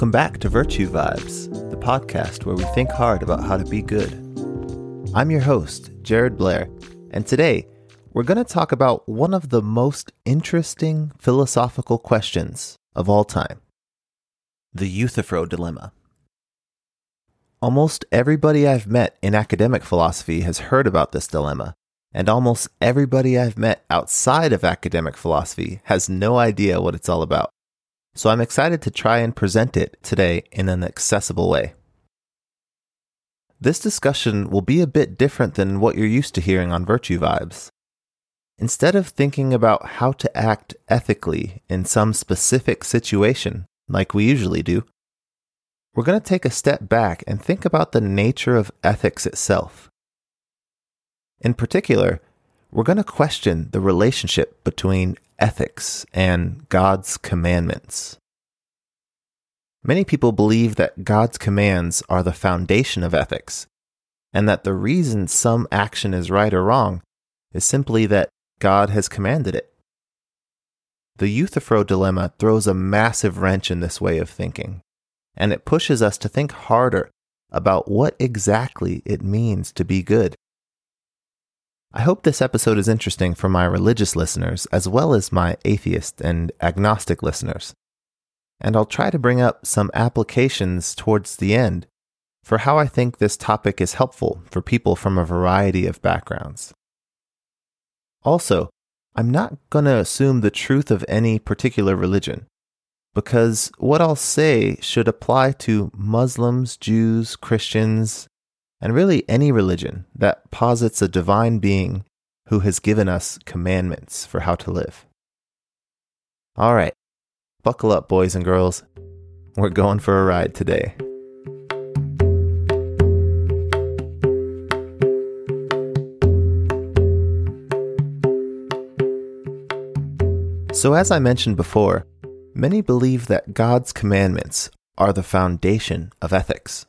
Welcome back to Virtue Vibes, the podcast where we think hard about how to be good. I'm your host, Jarrod Blair, and today we're going to talk about one of the most interesting philosophical questions of all time the Euthyphro dilemma. Almost everybody I've met in academic philosophy has heard about this dilemma, and almost everybody I've met outside of academic philosophy has no idea what it's all about. So I'm excited to try and present it today in an accessible way. This discussion will be a bit different than what you're used to hearing on Virtue Vibes. Instead of thinking about how to act ethically in some specific situation, like we usually do, we're going to take a step back and think about the nature of ethics itself. In particular, we're going to question the relationship between ethics and God's commandments. Many people believe that God's commands are the foundation of ethics, and that the reason some action is right or wrong is simply that God has commanded it. The Euthyphro dilemma throws a massive wrench in this way of thinking, and it pushes us to think harder about what exactly it means to be good. I hope this episode is interesting for my religious listeners as well as my atheist and agnostic listeners. And I'll try to bring up some applications towards the end for how I think this topic is helpful for people from a variety of backgrounds. Also, I'm not going to assume the truth of any particular religion, because what I'll say should apply to Muslims, Jews, Christians, and really any religion that posits a divine being who has given us commandments for how to live. All right, buckle up, boys and girls. We're going for a ride today. So, as I mentioned before, many believe that God's commandments are the foundation of ethics.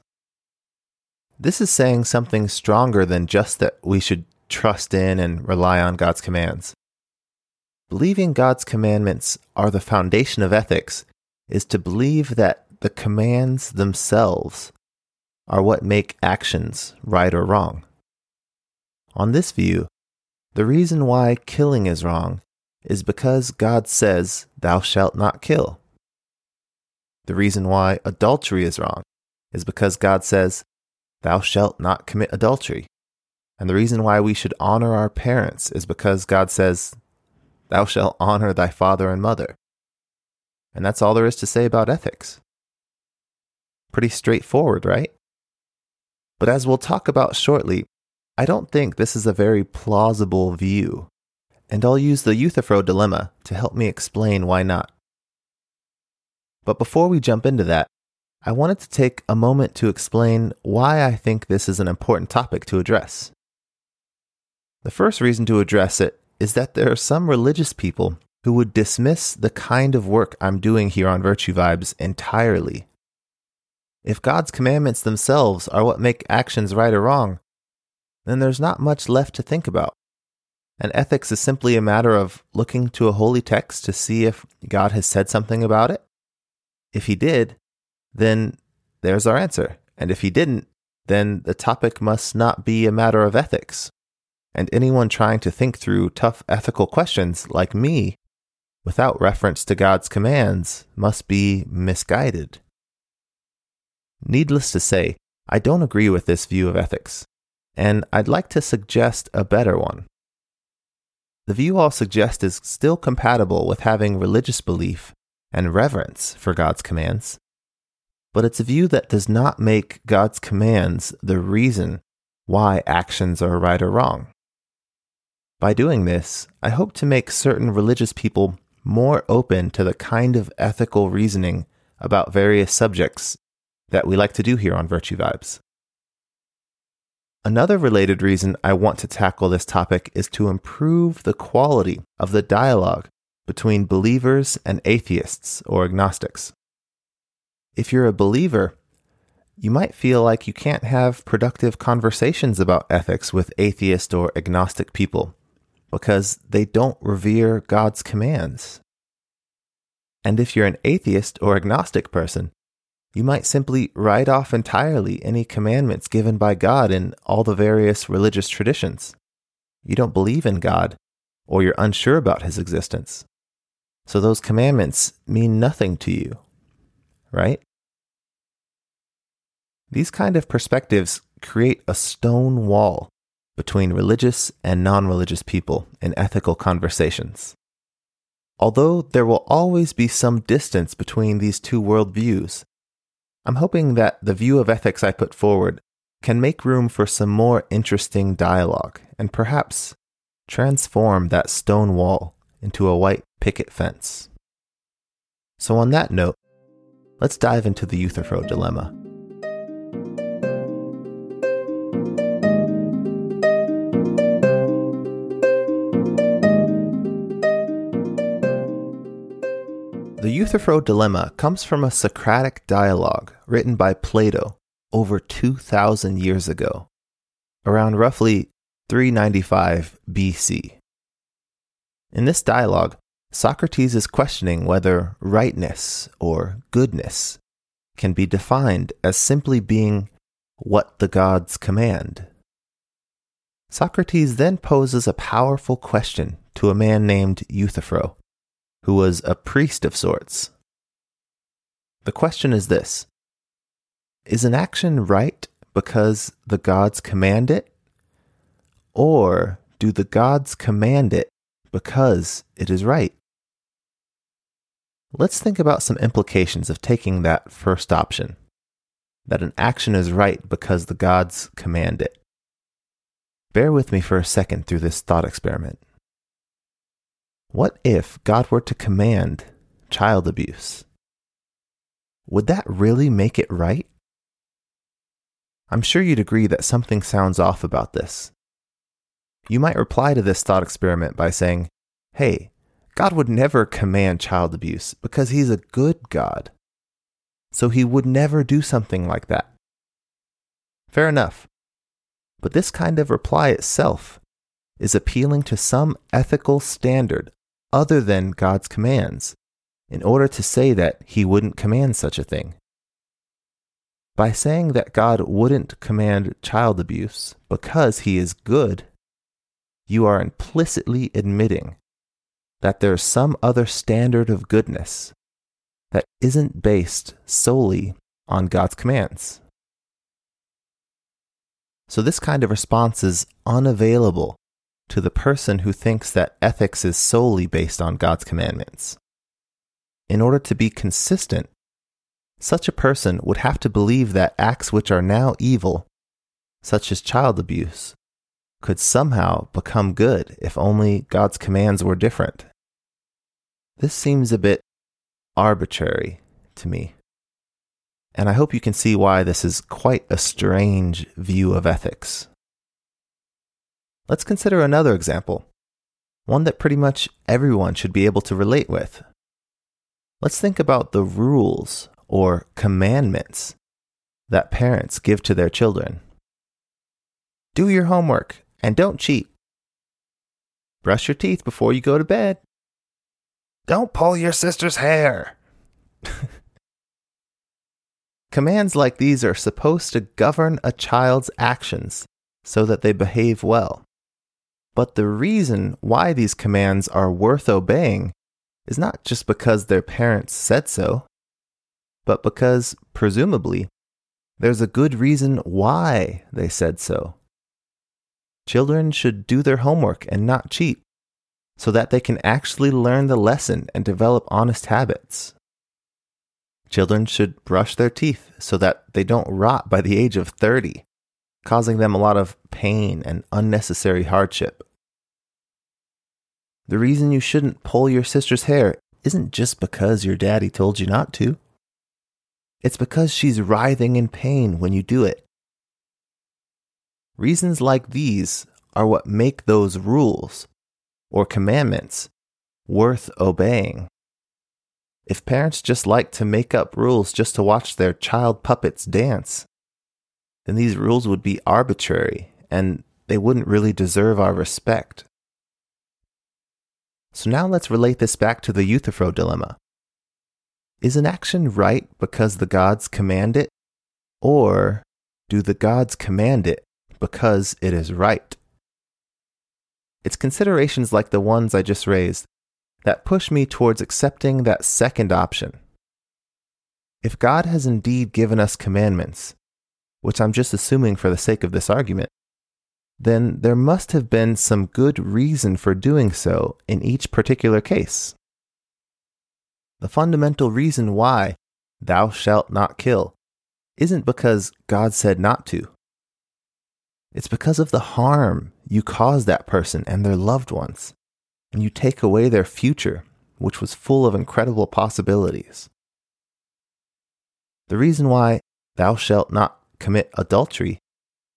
This is saying something stronger than just that we should trust in and rely on God's commands. Believing God's commandments are the foundation of ethics is to believe that the commands themselves are what make actions right or wrong. On this view, the reason why killing is wrong is because God says, Thou shalt not kill. The reason why adultery is wrong is because God says, Thou shalt not commit adultery. And the reason why we should honor our parents is because God says, Thou shalt honor thy father and mother. And that's all there is to say about ethics. Pretty straightforward, right? But as we'll talk about shortly, I don't think this is a very plausible view, and I'll use the Euthyphro dilemma to help me explain why not. But before we jump into that, I wanted to take a moment to explain why I think this is an important topic to address. The first reason to address it is that there are some religious people who would dismiss the kind of work I'm doing here on Virtue Vibes entirely. If God's commandments themselves are what make actions right or wrong, then there's not much left to think about. And ethics is simply a matter of looking to a holy text to see if God has said something about it. If he did, then there's our answer. And if he didn't, then the topic must not be a matter of ethics. And anyone trying to think through tough ethical questions, like me, without reference to God's commands, must be misguided. Needless to say, I don't agree with this view of ethics, and I'd like to suggest a better one. The view I'll suggest is still compatible with having religious belief and reverence for God's commands, but it's a view that does not make God's commands the reason why actions are right or wrong. By doing this, I hope to make certain religious people more open to the kind of ethical reasoning about various subjects that we like to do here on Virtue Vibes. Another related reason I want to tackle this topic is to improve the quality of the dialogue between believers and atheists or agnostics. If you're a believer, you might feel like you can't have productive conversations about ethics with atheist or agnostic people because they don't revere God's commands. And if you're an atheist or agnostic person, You might simply write off entirely any commandments given by God in all the various religious traditions. You don't believe in God, or you're unsure about his existence. So those commandments mean nothing to you, right? These kind of perspectives create a stone wall between religious and non religious people in ethical conversations. Although there will always be some distance between these two worldviews, I'm hoping that the view of ethics I put forward can make room for some more interesting dialogue and perhaps transform that stone wall into a white picket fence. So, on that note, let's dive into the Euthyphro dilemma. The Euthyphro dilemma comes from a Socratic dialogue written by Plato over 2,000 years ago, around roughly 395 BC. In this dialogue, Socrates is questioning whether rightness or goodness can be defined as simply being what the gods command. Socrates then poses a powerful question to a man named Euthyphro who was a priest of sorts. The question is this Is an action right because the gods command it? Or do the gods command it because it is right? Let's think about some implications of taking that first option that an action is right because the gods command it. Bear with me for a second through this thought experiment. What if God were to command child abuse? Would that really make it right? I'm sure you'd agree that something sounds off about this. You might reply to this thought experiment by saying, Hey, God would never command child abuse because he's a good God. So he would never do something like that. Fair enough. But this kind of reply itself is appealing to some ethical standard other than God's commands in order to say that he wouldn't command such a thing. By saying that God wouldn't command child abuse because he is good, you are implicitly admitting that there's some other standard of goodness that isn't based solely on God's commands. So, this kind of response is unavailable to the person who thinks that ethics is solely based on God's commandments. In order to be consistent, such a person would have to believe that acts which are now evil, such as child abuse, could somehow become good if only God's commands were different. This seems a bit arbitrary to me. And I hope you can see why this is quite a strange view of ethics. Let's consider another example, one that pretty much everyone should be able to relate with. Let's think about the rules or commandments that parents give to their children. Do your homework and don't cheat. Brush your teeth before you go to bed. Don't pull your sister's hair. Commands like these are supposed to govern a child's actions so that they behave well. But the reason why these commands are worth obeying is not just because their parents said so, but because, presumably, there's a good reason why they said so. Children should do their homework and not cheat, so that they can actually learn the lesson and develop honest habits. Children should brush their teeth so that they don't rot by the age of 30 causing them a lot of pain and unnecessary hardship. The reason you shouldn't pull your sister's hair isn't just because your daddy told you not to. It's because she's writhing in pain when you do it. Reasons like these are what make those rules or commandments worth obeying. If parents just like to make up rules just to watch their child puppets dance, then these rules would be arbitrary and they wouldn't really deserve our respect. So now let's relate this back to the Euthyphro dilemma. is an action right because the gods command it, or do the gods command it because it is right? It's considerations like the ones I just raised that push me towards accepting that second option. If God has indeed given us commandments, which I'm just assuming for the sake of this argument, then there must have been some good reason for doing so in each particular case. The fundamental reason why thou shalt not kill isn't because God said not to. It's because of the harm you cause that person and their loved ones, and you take away their future, which was full of incredible possibilities. The reason why thou shalt not commit adultery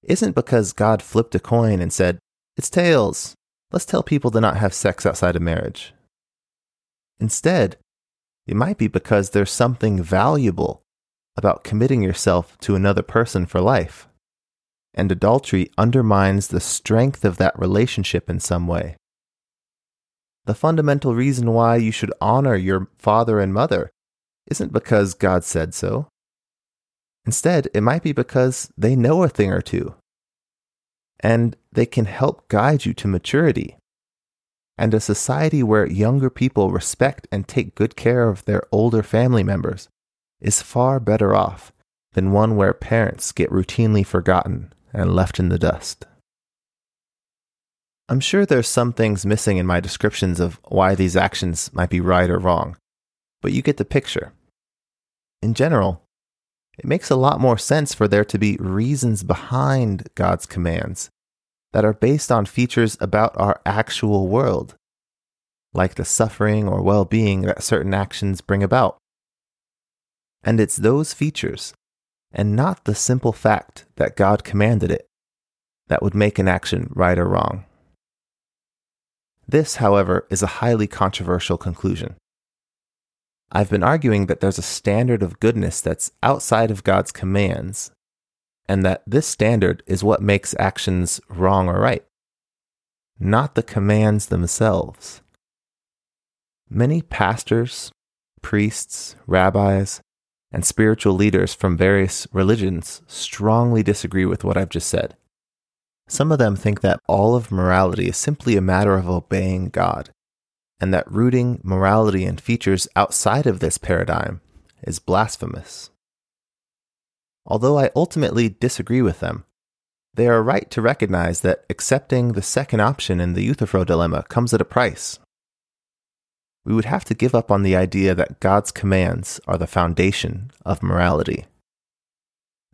isn't because God flipped a coin and said, It's tails. Let's tell people to not have sex outside of marriage. Instead, it might be because there's something valuable about committing yourself to another person for life. And adultery undermines the strength of that relationship in some way. The fundamental reason why you should honor your father and mother isn't because God said so. Instead, it might be because they know a thing or two, and they can help guide you to maturity. And a society where younger people respect and take good care of their older family members is far better off than one where parents get routinely forgotten and left in the dust. I'm sure there's some things missing in my descriptions of why these actions might be right or wrong, but you get the picture. In general, it makes a lot more sense for there to be reasons behind God's commands that are based on features about our actual world, like the suffering or well being that certain actions bring about. And it's those features, and not the simple fact that God commanded it, that would make an action right or wrong. This, however, is a highly controversial conclusion. I've been arguing that there's a standard of goodness that's outside of God's commands, and that this standard is what makes actions wrong or right, not the commands themselves. Many pastors, priests, rabbis, and spiritual leaders from various religions strongly disagree with what I've just said. Some of them think that all of morality is simply a matter of obeying God and that rooting morality in features outside of this paradigm is blasphemous. Although I ultimately disagree with them, they are right to recognize that accepting the second option in the Euthyphro dilemma comes at a price. We would have to give up on the idea that God's commands are the foundation of morality.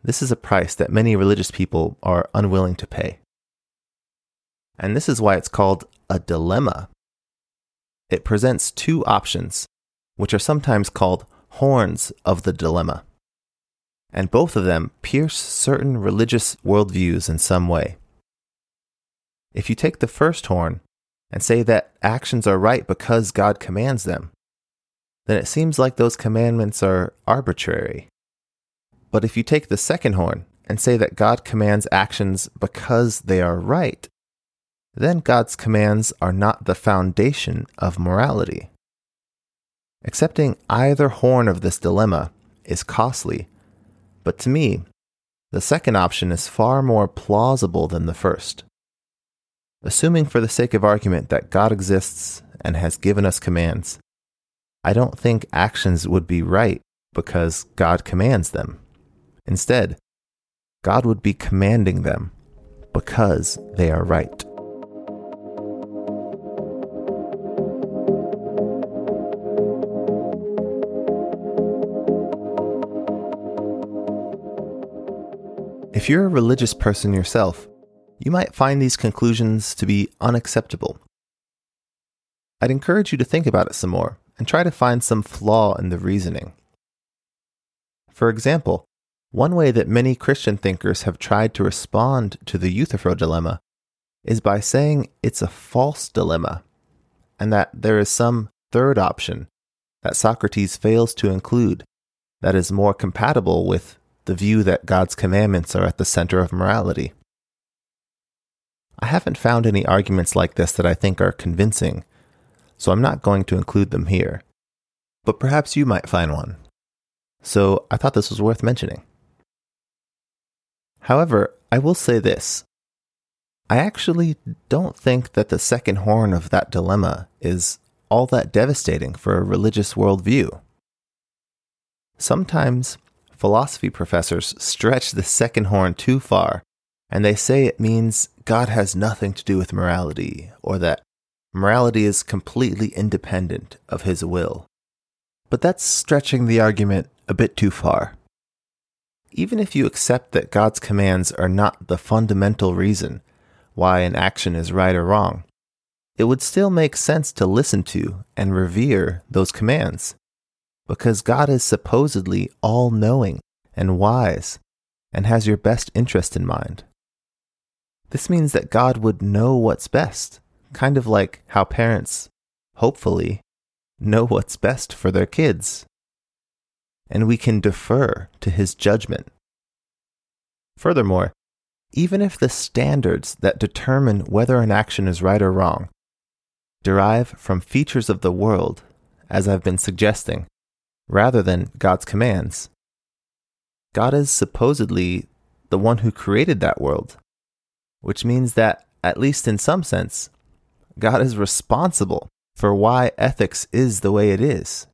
This is a price that many religious people are unwilling to pay. And this is why it's called a dilemma it presents two options, which are sometimes called horns of the dilemma. And both of them pierce certain religious worldviews in some way. If you take the first horn and say that actions are right because God commands them, then it seems like those commandments are arbitrary. But if you take the second horn and say that God commands actions because they are right, then God's commands are not the foundation of morality. Accepting either horn of this dilemma is costly, but to me, the second option is far more plausible than the first. Assuming for the sake of argument that God exists and has given us commands, I don't think actions would be right because God commands them. Instead, God would be commanding them because they are right. If you're a religious person yourself, you might find these conclusions to be unacceptable. I'd encourage you to think about it some more and try to find some flaw in the reasoning. For example, one way that many Christian thinkers have tried to respond to the Euthyphro dilemma is by saying it's a false dilemma and that there is some third option that Socrates fails to include that is more compatible with the view that God's commandments are at the center of morality. I haven't found any arguments like this that I think are convincing, so I'm not going to include them here. but perhaps you might find one. So I thought this was worth mentioning. However, I will say this I actually don't think that the second horn of that dilemma is all that devastating for a religious worldview. Sometimes philosophy professors stretch the second horn too far, and they say it means God has nothing to do with morality, or that morality is completely independent of his will. But that's stretching the argument a bit too far. Even if you accept that God's commands are not the fundamental reason why an action is right or wrong, it would still make sense to listen to and revere those commands because God is supposedly all knowing and wise and has your best interest in mind. This means that God would know what's best, kind of like how parents, hopefully, know what's best for their kids. And we can defer to his judgment. Furthermore, even if the standards that determine whether an action is right or wrong derive from features of the world, as I've been suggesting, rather than God's commands. God is supposedly the one who created that world, which means that, at least in some sense, God is responsible for why ethics is the way it is.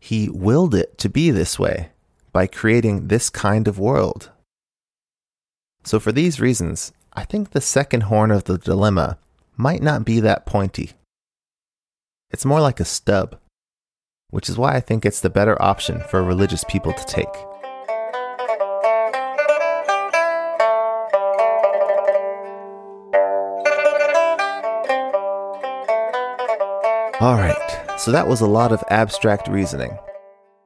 He willed it to be this way by creating this kind of world. So, for these reasons, I think the second horn of the dilemma might not be that pointy. It's more like a stub which is why I think it's the better option for religious people to take. Alright, so that was a lot of abstract reasoning.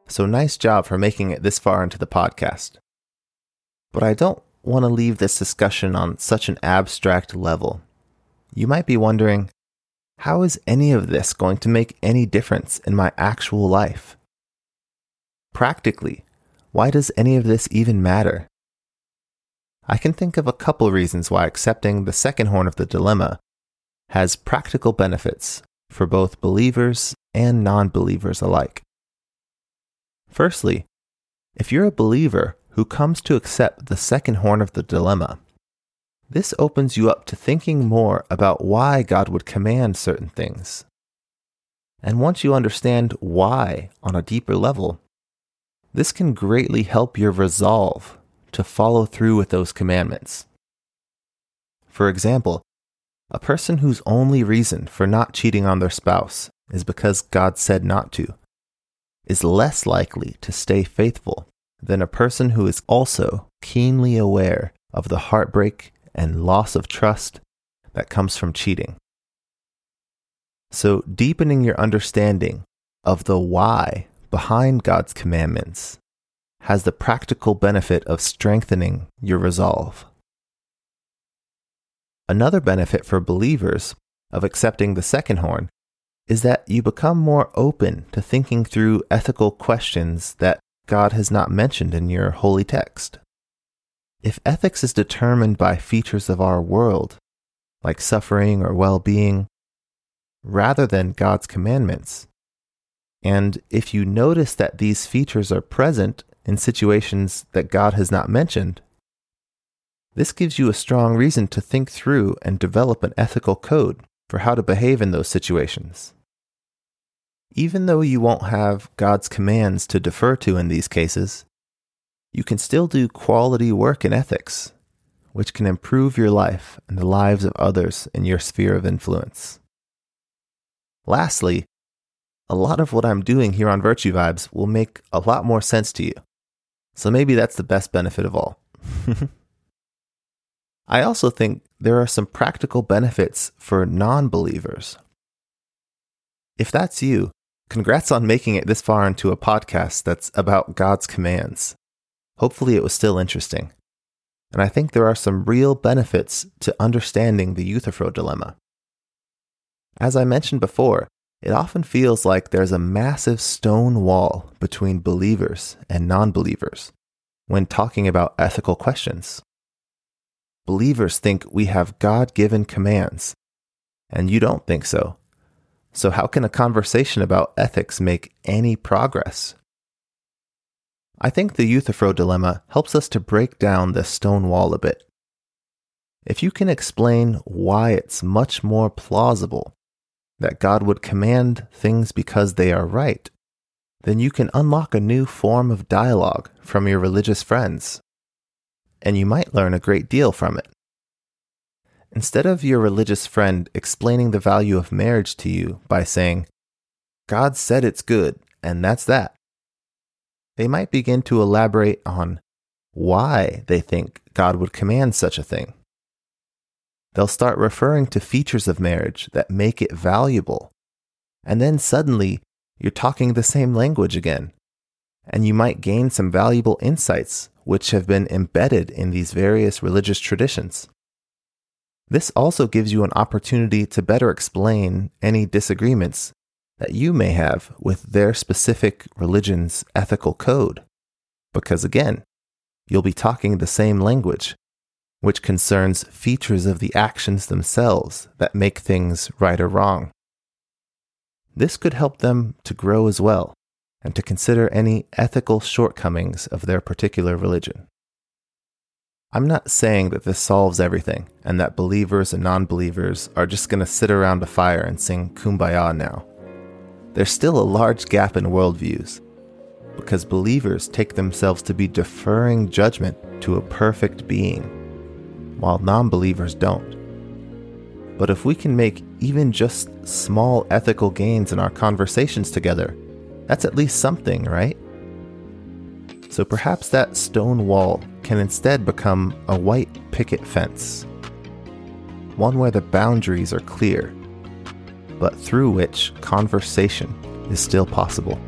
So nice job for making it this far into the podcast. But I don't want to leave this discussion on such an abstract level. You might be wondering how is any of this going to make any difference in my actual life? Practically, why does any of this even matter? I can think of a couple reasons why accepting the second horn of the dilemma has practical benefits for both believers and non believers alike. Firstly, if you're a believer who comes to accept the second horn of the dilemma, this opens you up to thinking more about why God would command certain things. And once you understand why on a deeper level, this can greatly help your resolve to follow through with those commandments. For example, a person whose only reason for not cheating on their spouse is because God said not to is less likely to stay faithful than a person who is also keenly aware of the heartbreak and loss of trust that comes from cheating. So, deepening your understanding of the why behind God's commandments has the practical benefit of strengthening your resolve. Another benefit for believers of accepting the second horn is that you become more open to thinking through ethical questions that God has not mentioned in your holy text. If ethics is determined by features of our world, like suffering or well being, rather than God's commandments, and if you notice that these features are present in situations that God has not mentioned, this gives you a strong reason to think through and develop an ethical code for how to behave in those situations. Even though you won't have God's commands to defer to in these cases, you can still do quality work in ethics, which can improve your life and the lives of others in your sphere of influence. Lastly, a lot of what I'm doing here on Virtue Vibes will make a lot more sense to you. So maybe that's the best benefit of all. I also think there are some practical benefits for non believers. If that's you, congrats on making it this far into a podcast that's about God's commands. Hopefully, it was still interesting. And I think there are some real benefits to understanding the Euthyphro dilemma. As I mentioned before, it often feels like there's a massive stone wall between believers and non believers when talking about ethical questions. Believers think we have God given commands, and you don't think so. So, how can a conversation about ethics make any progress? I think the Euthyphro dilemma helps us to break down the stone wall a bit. If you can explain why it's much more plausible that God would command things because they are right, then you can unlock a new form of dialogue from your religious friends. And you might learn a great deal from it. Instead of your religious friend explaining the value of marriage to you by saying, God said it's good, and that's that, they might begin to elaborate on why they think God would command such a thing. They'll start referring to features of marriage that make it valuable. And then suddenly, you're talking the same language again. And you might gain some valuable insights which have been embedded in these various religious traditions. This also gives you an opportunity to better explain any disagreements that you may have with their specific religion's ethical code. Because again, you'll be talking the same language, which concerns features of the actions themselves that make things right or wrong. This could help them to grow as well and to consider any ethical shortcomings of their particular religion. I'm not saying that this solves everything and that believers and non believers are just going to sit around a fire and sing kumbaya now. There's still a large gap in worldviews because believers take themselves to be deferring judgment to a perfect being, while non believers don't. But if we can make even just small ethical gains in our conversations together, that's at least something, right? So perhaps that stone wall can instead become a white picket fence. One where the boundaries are clear, but through which conversation is still possible.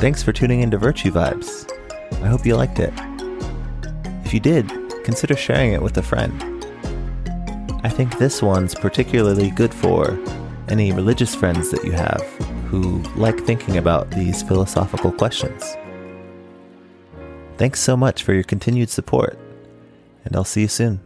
Thanks for tuning into Virtue Vibes. I hope you liked it. If you did, consider sharing it with a friend. I think this one's particularly good for any religious friends that you have who like thinking about these philosophical questions. Thanks so much for your continued support, and I'll see you soon.